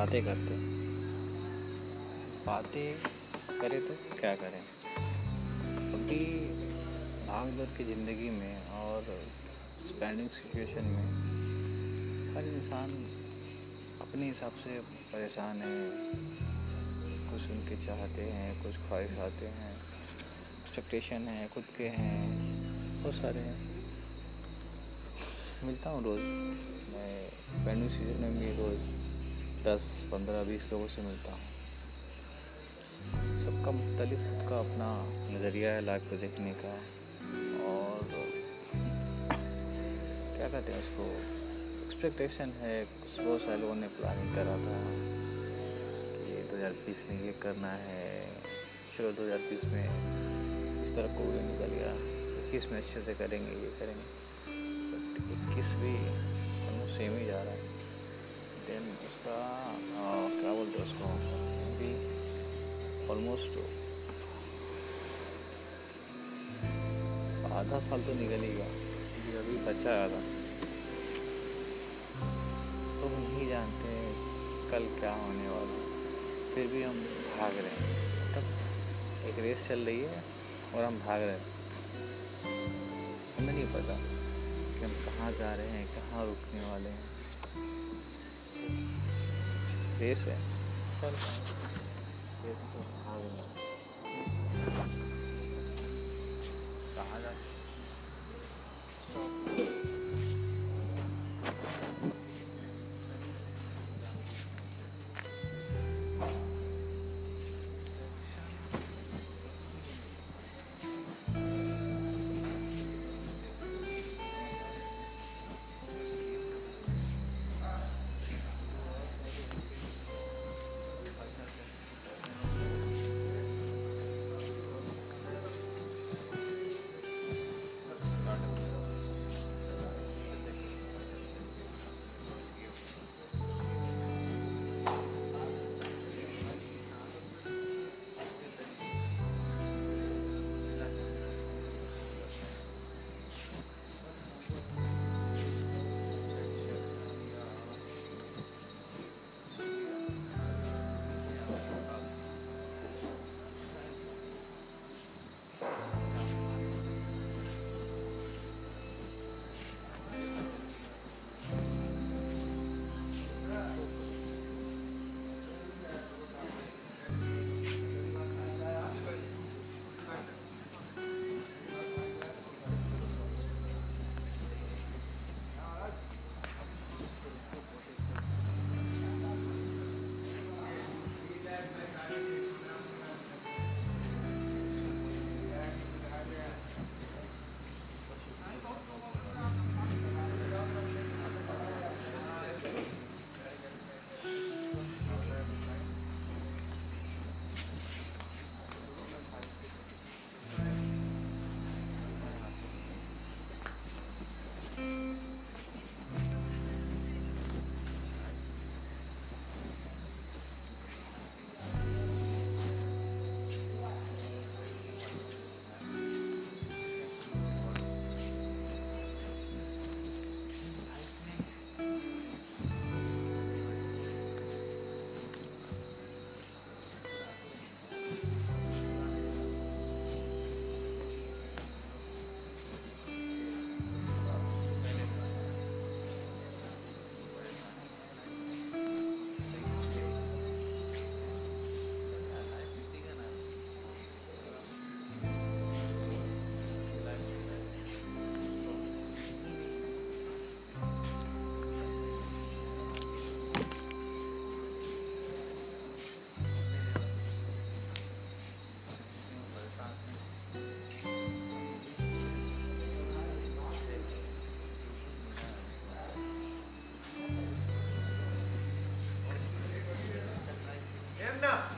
बातें करते बातें करें तो क्या करें? अभी भाग दौड़ की ज़िंदगी में और स्पेंडिंग सिचुएशन में हर इंसान अपने हिसाब से परेशान है। कुछ उनके चाहते हैं, कुछ ख्वाहिश आते हैं एक्सपेक्टेशन है, खुद के हैं, बहुत सारे हैं। मिलता हूँ रोज़। मैं पेंडिंग सीज़न में भी रोज़। दस, पंद्रह, बीस लोगों से मिलता हूँ। सबका मुख्तलिफ़ खुद का अपना नज़रिया है लाइफ को देखने का और क्या कहते हैं उसको? एक्सपेक्टेशन है, कुछ बहुत सारे लोगों ने प्लानिंग करा था कि दो हज़ार बीस में ये करना है। चलो दो हज़ार बीस में इस तरह कोविड निकल गया, इक्कीस में अच्छे से करेंगे, ये करेंगे। बट इक्कीस भी सेम ही जा रहा है। देन उसका क्या बोलते हैं उसको भी ऑलमोस्ट आधा साल तो निकल ही गया क्योंकि अभी बच्चा आया तो हम नहीं जानते कल क्या होने वाला फिर भी हम भाग रहे हैं। तब एक रेस चल रही है और हम भाग रहे हैं। हमें नहीं पता कि हम कहाँ जा रहे हैं, कहाँ रुकने वाले हैं। रेस है enough.